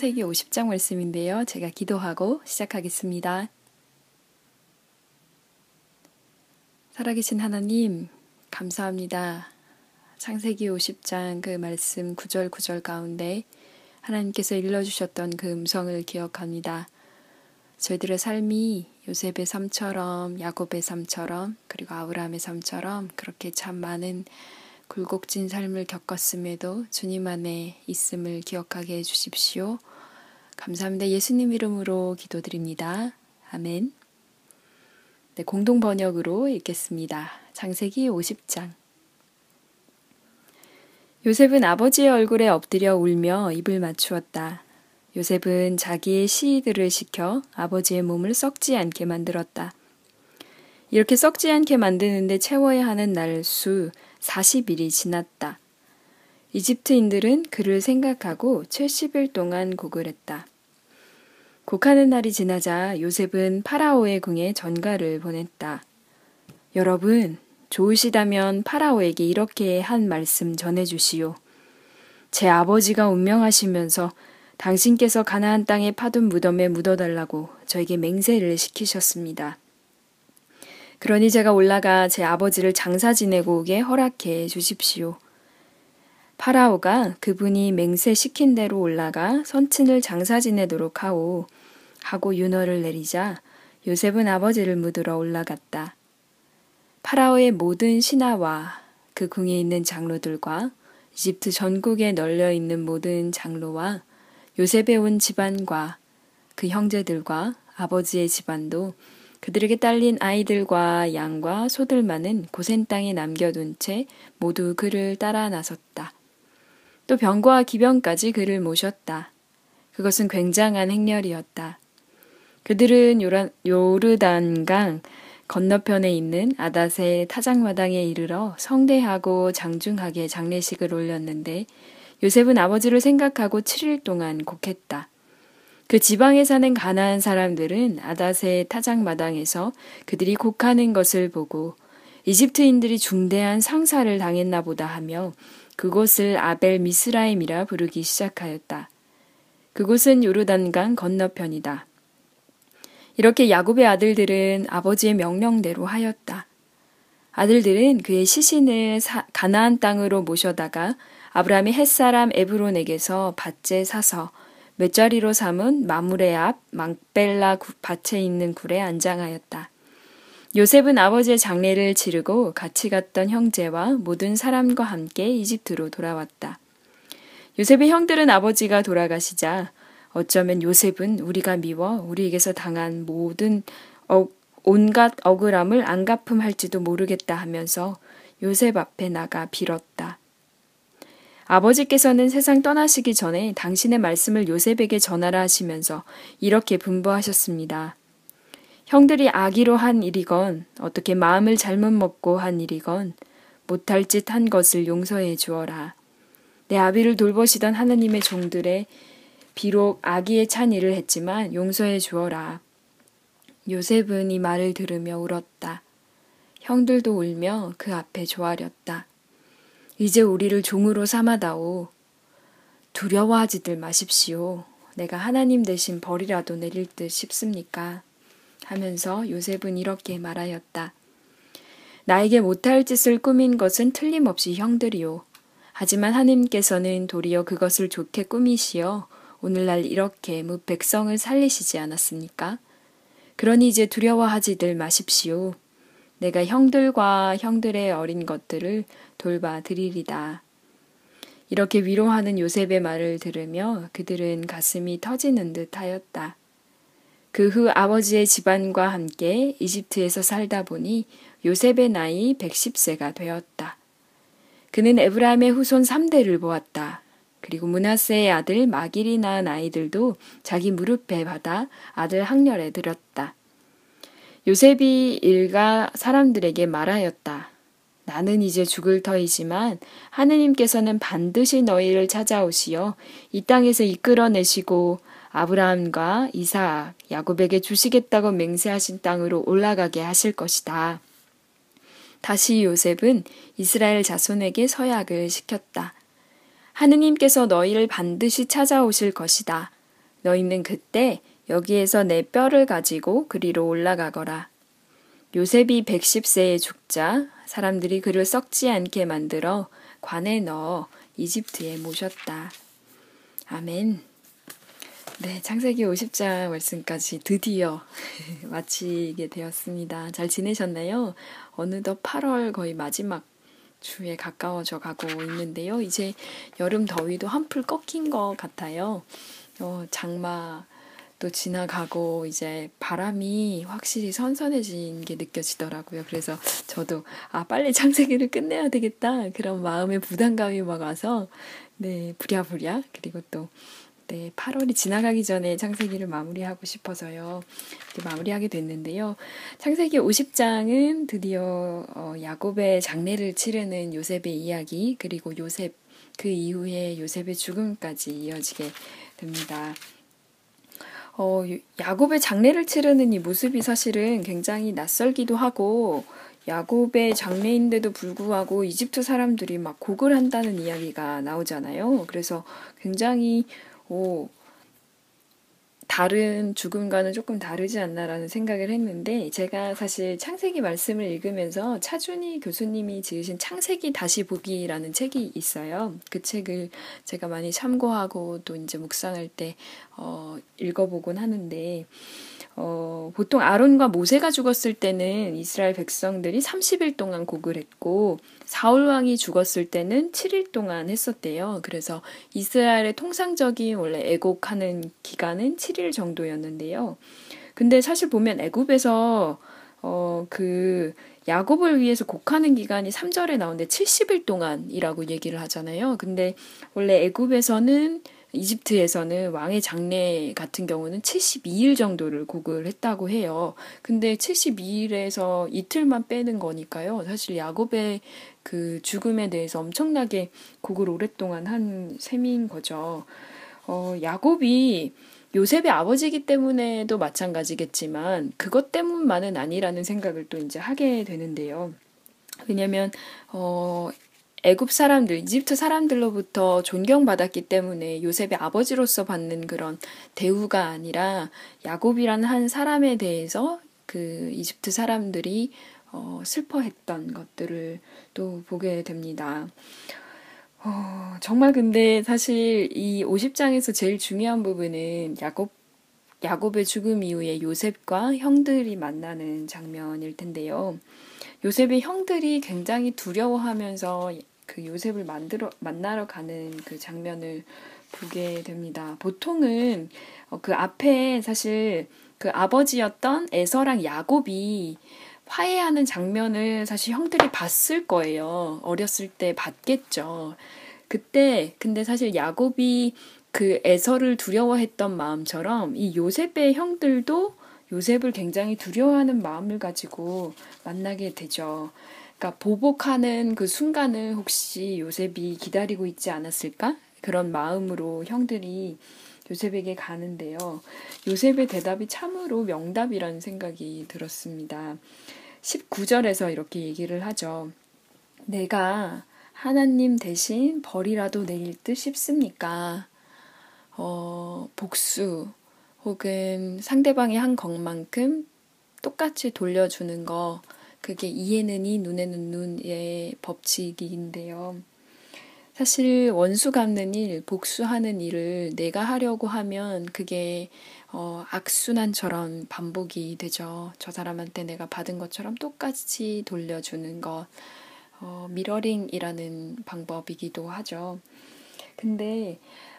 창세기 50장 말씀인데요. 제가 기도하고 시작하겠습니다. 살아계신 하나님, 감사합니다. 창세기 50장 그 말씀 구절 구절 가운데 하나님께서 일러주셨던 그 음성을 기억합니다. 저희들의 삶이 요셉의 삶처럼 야곱의 삶처럼 그리고 아브라함의 삶처럼 그렇게 참 많은 굴곡진 삶을 겪었음에도 주님 안에 있음을 기억하게 해 주십시오. 감사합니다. 예수님 이름으로 기도드립니다. 아멘. 네, 공동 번역으로 읽겠습니다. 장세기 50장. 요셉은 아버지의 얼굴에 엎드려 울며 입을 맞추었다. 요셉은 자기의 시이들을 시켜 아버지의 몸을 썩지 않게 만들었다. 이렇게 썩지 않게 만드는데 채워야 하는 날 수 40일이 지났다. 이집트인들은 그를 생각하고 70일 동안 곡을 했다. 곡하는 날이 지나자 요셉은 파라오의 궁에 전가를 보냈다. 여러분, 좋으시다면 파라오에게 이렇게 한 말씀 전해주시오. 제 아버지가 운명하시면서 당신께서 가나안 땅의 파둔 무덤에 묻어달라고 저에게 맹세를 시키셨습니다. 그러니 제가 올라가 제 아버지를 장사 지내고 오게 허락해 주십시오. 파라오가 그분이 맹세시킨 대로 올라가 선친을 장사 지내도록 하오. 하고 윤허를 내리자 요셉은 아버지를 묻으러 올라갔다. 파라오의 모든 신하와 그 궁에 있는 장로들과 이집트 전국에 널려 있는 모든 장로와 요셉에 온 집안과 그 형제들과 아버지의 집안도 그들에게 딸린 아이들과 양과 소들만은 고센 땅에 남겨둔 채 모두 그를 따라 나섰다. 또 병과 기병까지 그를 모셨다. 그것은 굉장한 행렬이었다. 그들은 요르단강 건너편에 있는 아닷의 타작마당에 이르러 성대하고 장중하게 장례식을 올렸는데 요셉은 아버지를 생각하고 7일 동안 곡했다. 그 지방에 사는 가나안 사람들은 아닷의 타작마당에서 그들이 곡하는 것을 보고 이집트인들이 중대한 상사를 당했나 보다 하며 그곳을 아벨 미스라임이라 부르기 시작하였다. 그곳은 요르단강 건너편이다. 이렇게 야곱의 아들들은 아버지의 명령대로 하였다. 아들들은 그의 시신을 가나안 땅으로 모셔다가 아브라함이 햇사람 에브론에게서 밭에 사서 맷자리로 삼은 마물의 앞 망벨라 밭에 있는 굴에 안장하였다. 요셉은 아버지의 장례를 치르고 같이 갔던 형제와 모든 사람과 함께 이집트로 돌아왔다. 요셉의 형들은 아버지가 돌아가시자 어쩌면 요셉은 우리가 미워 우리에게서 당한 모든 어, 온갖 억울함을 안 갚음할지도 모르겠다 하면서 요셉 앞에 나가 빌었다. 아버지께서는 세상 떠나시기 전에 당신의 말씀을 요셉에게 전하라 하시면서 이렇게 분부하셨습니다. 형들이 악의로 한 일이건 어떻게 마음을 잘못 먹고 한 일이건 못할 짓 한 것을 용서해 주어라. 내 아비를 돌보시던 하나님의 종들의 비록 악의에 찬 일을 했지만 용서해 주어라. 요셉은 이 말을 들으며 울었다. 형들도 울며 그 앞에 조아렸다. 이제 우리를 종으로 삼아다오. 두려워하지들 마십시오. 내가 하나님 대신 벌이라도 내릴 듯 싶습니까? 하면서 요셉은 이렇게 말하였다. 나에게 못할 짓을 꾸민 것은 틀림없이 형들이요. 하지만 하나님께서는 도리어 그것을 좋게 꾸미시어 오늘날 이렇게 무 백성을 살리시지 않았습니까? 그러니 이제 두려워하지들 마십시오. 내가 형들과 형들의 어린 것들을 돌봐 드리리다. 이렇게 위로하는 요셉의 말을 들으며 그들은 가슴이 터지는 듯 하였다. 그 후 아버지의 집안과 함께 이집트에서 살다 보니 요셉의 나이 110세가 되었다. 그는 에브라임의 후손 3대를 보았다. 그리고 문하세의 아들 마길이 낳은 아이들도 자기 무릎에 받아 아들 학렬에 들였다. 요셉이 일가 사람들에게 말하였다. 나는 이제 죽을 터이지만 하느님께서는 반드시 너희를 찾아오시어 이 땅에서 이끌어내시고 아브라함과 이삭, 야곱에게 주시겠다고 맹세하신 땅으로 올라가게 하실 것이다. 다시 요셉은 이스라엘 자손에게 서약을 시켰다. 하느님께서 너희를 반드시 찾아오실 것이다. 너희는 그때 여기에서 내 뼈를 가지고 그리로 올라가거라. 요셉이 110세에 죽자 사람들이 그를 썩지 않게 만들어 관에 넣어 이집트에 모셨다. 아멘. 네, 창세기 50장 말씀까지 드디어 마치게 되었습니다. 잘 지내셨나요? 어느덧 8월 거의 마지막 주에 가까워져 가고 있는데요. 이제 여름 더위도 한풀 꺾인 것 같아요. 어, 장마도 지나가고 이제 바람이 확실히 선선해진 게 느껴지더라고요. 그래서 저도 아 빨리 창세기를 끝내야 되겠다 그런 마음의 부담감이 막 와서 네 부랴부랴 그리고 또 네, 8월이 지나가기 전에 창세기를 마무리하고 싶어서요. 마무리하게 됐는데요. 창세기 50장은 드디어 어, 야곱의 장례를 치르는 요셉의 이야기, 그리고 요셉, 그 이후에 요셉의 죽음까지 이어지게 됩니다. 어, 야곱의 장례를 치르는 이 모습이 사실은 굉장히 낯설기도 하고, 야곱의 장례인데도 불구하고 이집트 사람들이 막 곡을 한다는 이야기가 나오잖아요. 그래서 굉장히 오, 다른 죽음과는 조금 다르지 않나라는 생각을 했는데 제가 사실 창세기 말씀을 읽으면서 차준희 교수님이 지으신 창세기 다시 보기라는 책이 있어요. 그 책을 제가 많이 참고하고 또 이제 묵상할 때 어, 읽어보곤 하는데 어, 보통 아론과 모세가 죽었을 때는 이스라엘 백성들이 30일 동안 곡을 했고 사울 왕이 죽었을 때는 7일 동안 했었대요. 그래서 이스라엘의 통상적인 원래 애곡하는 기간은 7일 정도였는데요. 근데 사실 보면 애굽에서 어, 그 야곱을 위해서 곡하는 기간이 3절에 나오는데 70일 동안이라고 얘기를 하잖아요. 근데 원래 애굽에서는 이집트에서는 왕의 장례 같은 경우는 72일 정도를 곡을 했다고 해요. 근데 72일에서 이틀만 빼는 거니까요. 사실 야곱의 그 죽음에 대해서 엄청나게 곡을 오랫동안 한 셈인 거죠. 어, 야곱이 요셉의 아버지이기 때문에도 마찬가지겠지만 그것 때문만은 아니라는 생각을 또 이제 하게 되는데요. 왜냐면 어 애굽 사람들, 이집트 사람들로부터 존경받았기 때문에 요셉의 아버지로서 받는 그런 대우가 아니라 야곱이라는 한 사람에 대해서 그 이집트 사람들이 어, 슬퍼했던 것들을 또 보게 됩니다. 어, 정말 근데 사실 이 50장에서 제일 중요한 부분은 야곱 야곱의 죽음 이후에 요셉과 형들이 만나는 장면일 텐데요. 요셉의 형들이 굉장히 두려워하면서 그 요셉을 만들어 만나러 가는 그 장면을 보게 됩니다. 보통은 어, 그 앞에 사실 그 아버지였던 에서랑 야곱이 화해하는 장면을 사실 형들이 봤을 거예요. 어렸을 때 봤겠죠. 그때 근데 사실 야곱이 그 에서를 두려워했던 마음처럼 이 요셉의 형들도 요셉을 굉장히 두려워하는 마음을 가지고 만나게 되죠. 그러니까 보복하는 그 순간을 혹시 요셉이 기다리고 있지 않았을까? 그런 마음으로 형들이 요셉에게 가는데요. 요셉의 대답이 참으로 명답이라는 생각이 들었습니다. 19절에서 이렇게 얘기를 하죠. 내가 하나님 대신 벌이라도 내릴 듯 싶습니까? 어, 복수 혹은 상대방이 한 것만큼 똑같이 돌려주는 거 그게 이해는 이, 눈에는 눈의 법칙인데요. 사실 원수 갚는 일, 복수하는 일을 내가 하려고 하면 그게 어, 악순환처럼 반복이 되죠. 저 사람한테 내가 받은 것처럼 똑같이 돌려주는 것. 어, 미러링이라는 방법이기도 하죠. 근데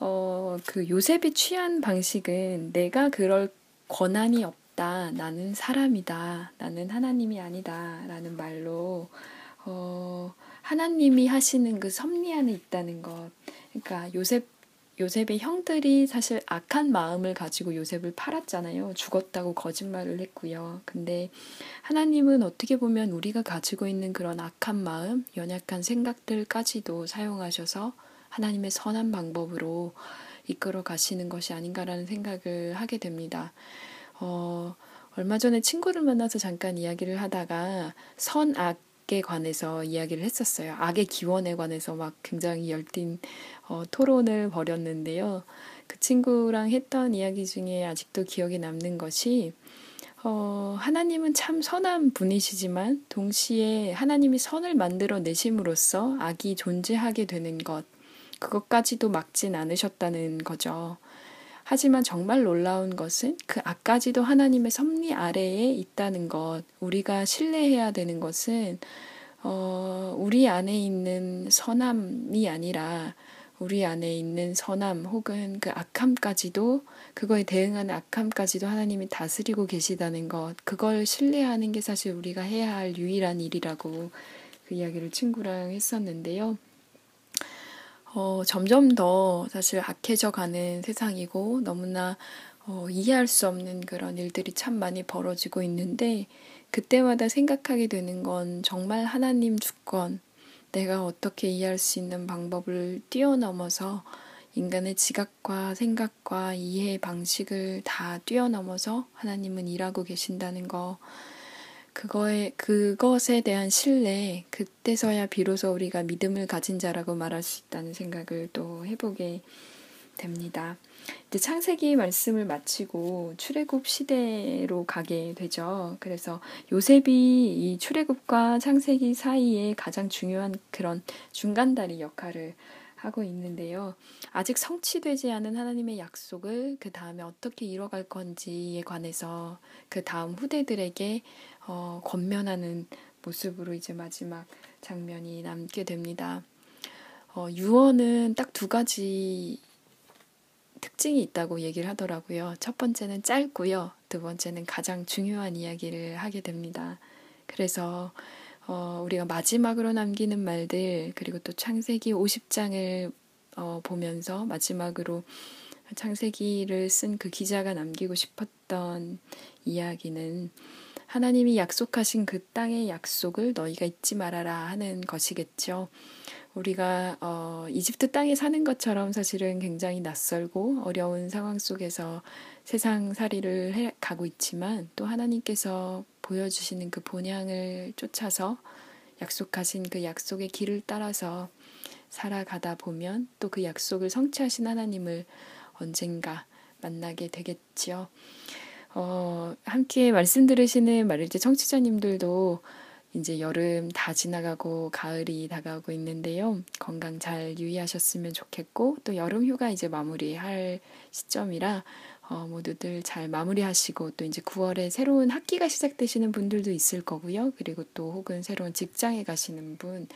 어, 그 요셉이 취한 방식은 내가 그럴 권한이 없 없다. 나는 사람이다. 나는 하나님이 아니다. 라는 말로, 어, 하나님이 하시는 그 섭리 안에 있다는 것. 그러니까 요셉, 요셉의 형들이 사실 악한 마음을 가지고 요셉을 팔았잖아요. 죽었다고 거짓말을 했고요. 근데 하나님은 어떻게 보면 우리가 가지고 있는 그런 악한 마음, 연약한 생각들까지도 사용하셔서 하나님의 선한 방법으로 이끌어 가시는 것이 아닌가라는 생각을 하게 됩니다. 어, 얼마 전에 친구를 만나서 잠깐 이야기를 하다가 선악 악에 관해서 이야기를 했었어요. 악의 기원에 관해서 막 굉장히 열띤 어, 토론을 벌였는데요. 그 친구랑 했던 이야기 중에 아직도 기억에 남는 것이 어, 하나님은 참 선한 분이시지만 동시에 하나님이 선을 만들어 내심으로써 악이 존재하게 되는 것, 그것까지도 막진 않으셨다는 거죠. 하지만 정말 놀라운 것은 그 악까지도 하나님의 섭리 아래에 있다는 것, 우리가 신뢰해야 되는 것은, 어, 우리 안에 있는 선함이 아니라 우리 안에 있는 선함 혹은 그 악함까지도 그거에 대응하는 악함까지도 하나님이 다스리고 계시다는 것 그걸 신뢰하는 게 사실 우리가 해야 할 유일한 일이라고 그 이야기를 친구랑 했었는데요. 어, 점점 더 사실 악해져 가는 세상이고 너무나 어, 이해할 수 없는 그런 일들이 참 많이 벌어지고 있는데 그때마다 생각하게 되는 건 정말 하나님 주권 내가 어떻게 이해할 수 있는 방법을 뛰어넘어서 인간의 지각과 생각과 이해 방식을 다 뛰어넘어서 하나님은 일하고 계신다는 거, 그거에, 그것에 대한 신뢰, 그때서야 비로소 우리가 믿음을 가진 자라고 말할 수 있다는 생각을 또 해보게 됩니다. 이제 창세기 말씀을 마치고 출애굽 시대로 가게 되죠. 그래서 요셉이 이 출애굽과 창세기 사이에 가장 중요한 그런 중간다리 역할을 하고 있는데요. 아직 성취되지 않은 하나님의 약속을 그 다음에 어떻게 이뤄갈 건지에 관해서 그 다음 후대들에게 어, 권면하는 모습으로 이제 마지막 장면이 남게 됩니다. 어, 유언은 딱 두 가지 특징이 있다고 얘기를 하더라고요. 첫 번째는 짧고요. 두 번째는 가장 중요한 이야기를 하게 됩니다. 그래서 어, 우리가 마지막으로 남기는 말들 그리고 또 창세기 50장을 어, 보면서 마지막으로 창세기를 쓴 그 기자가 남기고 싶었던 이야기는 하나님이 약속하신 그 땅의 약속을 너희가 잊지 말아라 하는 것이겠죠. 우리가 어, 이집트 땅에 사는 것처럼 사실은 굉장히 낯설고 어려운 상황 속에서 세상 살이를 해 가고 있지만 또 하나님께서 보여주시는 그 본향을 쫓아서 약속하신 그 약속의 길을 따라서 살아가다 보면 또 그 약속을 성취하신 하나님을 언젠가 만나게 되겠지요. 어, 함께 말씀 들으시는 말일제 청취자님들도 이제 여름 다 지나가고 가을이 다가오고 있는데요. 건강 잘 유의하셨으면 좋겠고 또 여름 휴가 이제 마무리할 시점이라 어, 모두들 잘 마무리하시고 또 이제 9월에 새로운 학기가 시작되시는 분들도 있을 거고요. 그리고 또 혹은 새로운 직장에 가시는 분,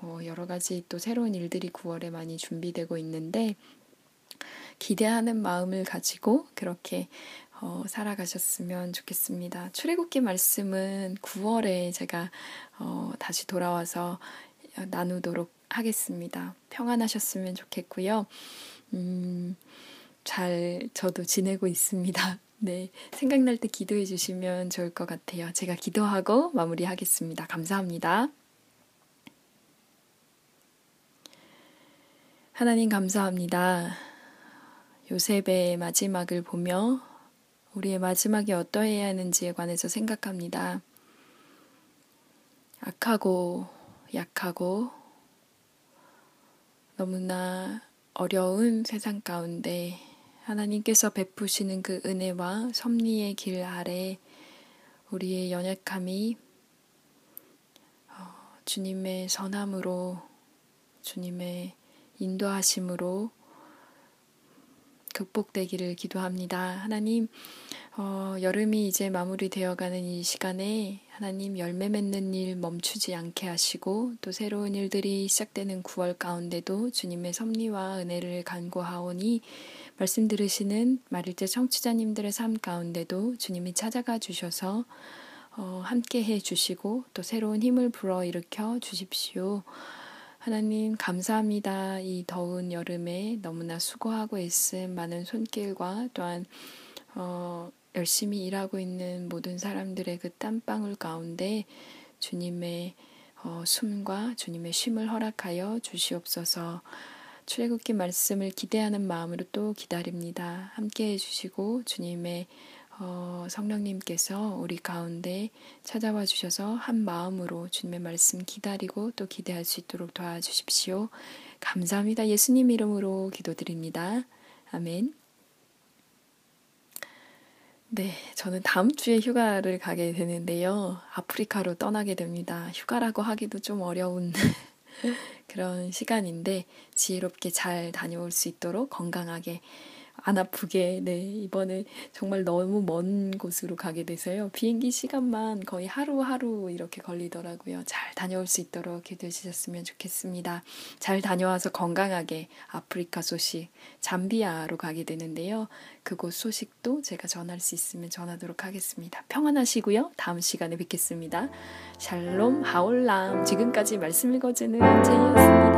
어, 여러 가지 또 새로운 일들이 9월에 많이 준비되고 있는데 기대하는 마음을 가지고 그렇게 어, 살아가셨으면 좋겠습니다. 출애굽기 말씀은 9월에 제가 어, 다시 돌아와서 나누도록 하겠습니다. 평안하셨으면 좋겠고요. 음, 잘 저도 지내고 있습니다. 네, 생각날 때 기도해 주시면 좋을 것 같아요. 제가 기도하고 마무리하겠습니다. 감사합니다. 하나님 감사합니다. 요셉의 마지막을 보며 우리의 마지막이 어떠해야 하는지에 관해서 생각합니다. 악하고 약하고 너무나 어려운 세상 가운데 하나님께서 베푸시는 그 은혜와 섭리의 길 아래 우리의 연약함이 어, 주님의 선함으로 주님의 인도하심으로 극복되기를 기도합니다. 하나님, 어, 여름이 이제 마무리되어가는 이 시간에 하나님 열매 맺는 일 멈추지 않게 하시고 또 새로운 일들이 시작되는 9월 가운데도 주님의 섭리와 은혜를 간구하오니 말씀 들으시는 말일제 청취자님들의 삶 가운데도 주님이 찾아가 주셔서 어, 함께 해 주시고 또 새로운 힘을 불어 일으켜 주십시오. 하나님 감사합니다. 이 더운 여름에 너무나 수고하고 있음 많은 손길과 또한 어, 열심히 일하고 있는 모든 사람들의 그 땀방울 가운데 주님의 어, 숨과 주님의 쉼을 허락하여 주시옵소서. 출애굽기 말씀을 기대하는 마음으로 또 기다립니다. 함께 해주시고 주님의 어, 성령님께서 우리 가운데 찾아와 주셔서 한 마음으로 주님의 말씀 기다리고 또 기대할 수 있도록 도와주십시오. 감사합니다. 예수님 이름으로 기도드립니다. 아멘. 네, 저는 다음 주에 휴가를 가게 되는데요. 아프리카로 떠나게 됩니다. 휴가라고 하기도 좀 어려운 그런 시간인데 지혜롭게 잘 다녀올 수 있도록 건강하게 안 아프게. 네 이번에 정말 너무 먼 곳으로 가게 돼서요. 비행기 시간만 거의 하루하루 이렇게 걸리더라고요. 잘 다녀올 수 있도록 기도해 주셨으면 좋겠습니다. 잘 다녀와서 건강하게 아프리카 소식 잠비아로 가게 되는데요. 그곳 소식도 제가 전할 수 있으면 전하도록 하겠습니다. 평안하시고요. 다음 시간에 뵙겠습니다. 샬롬 하올람. 지금까지 말씀 읽어주는 제이였습니다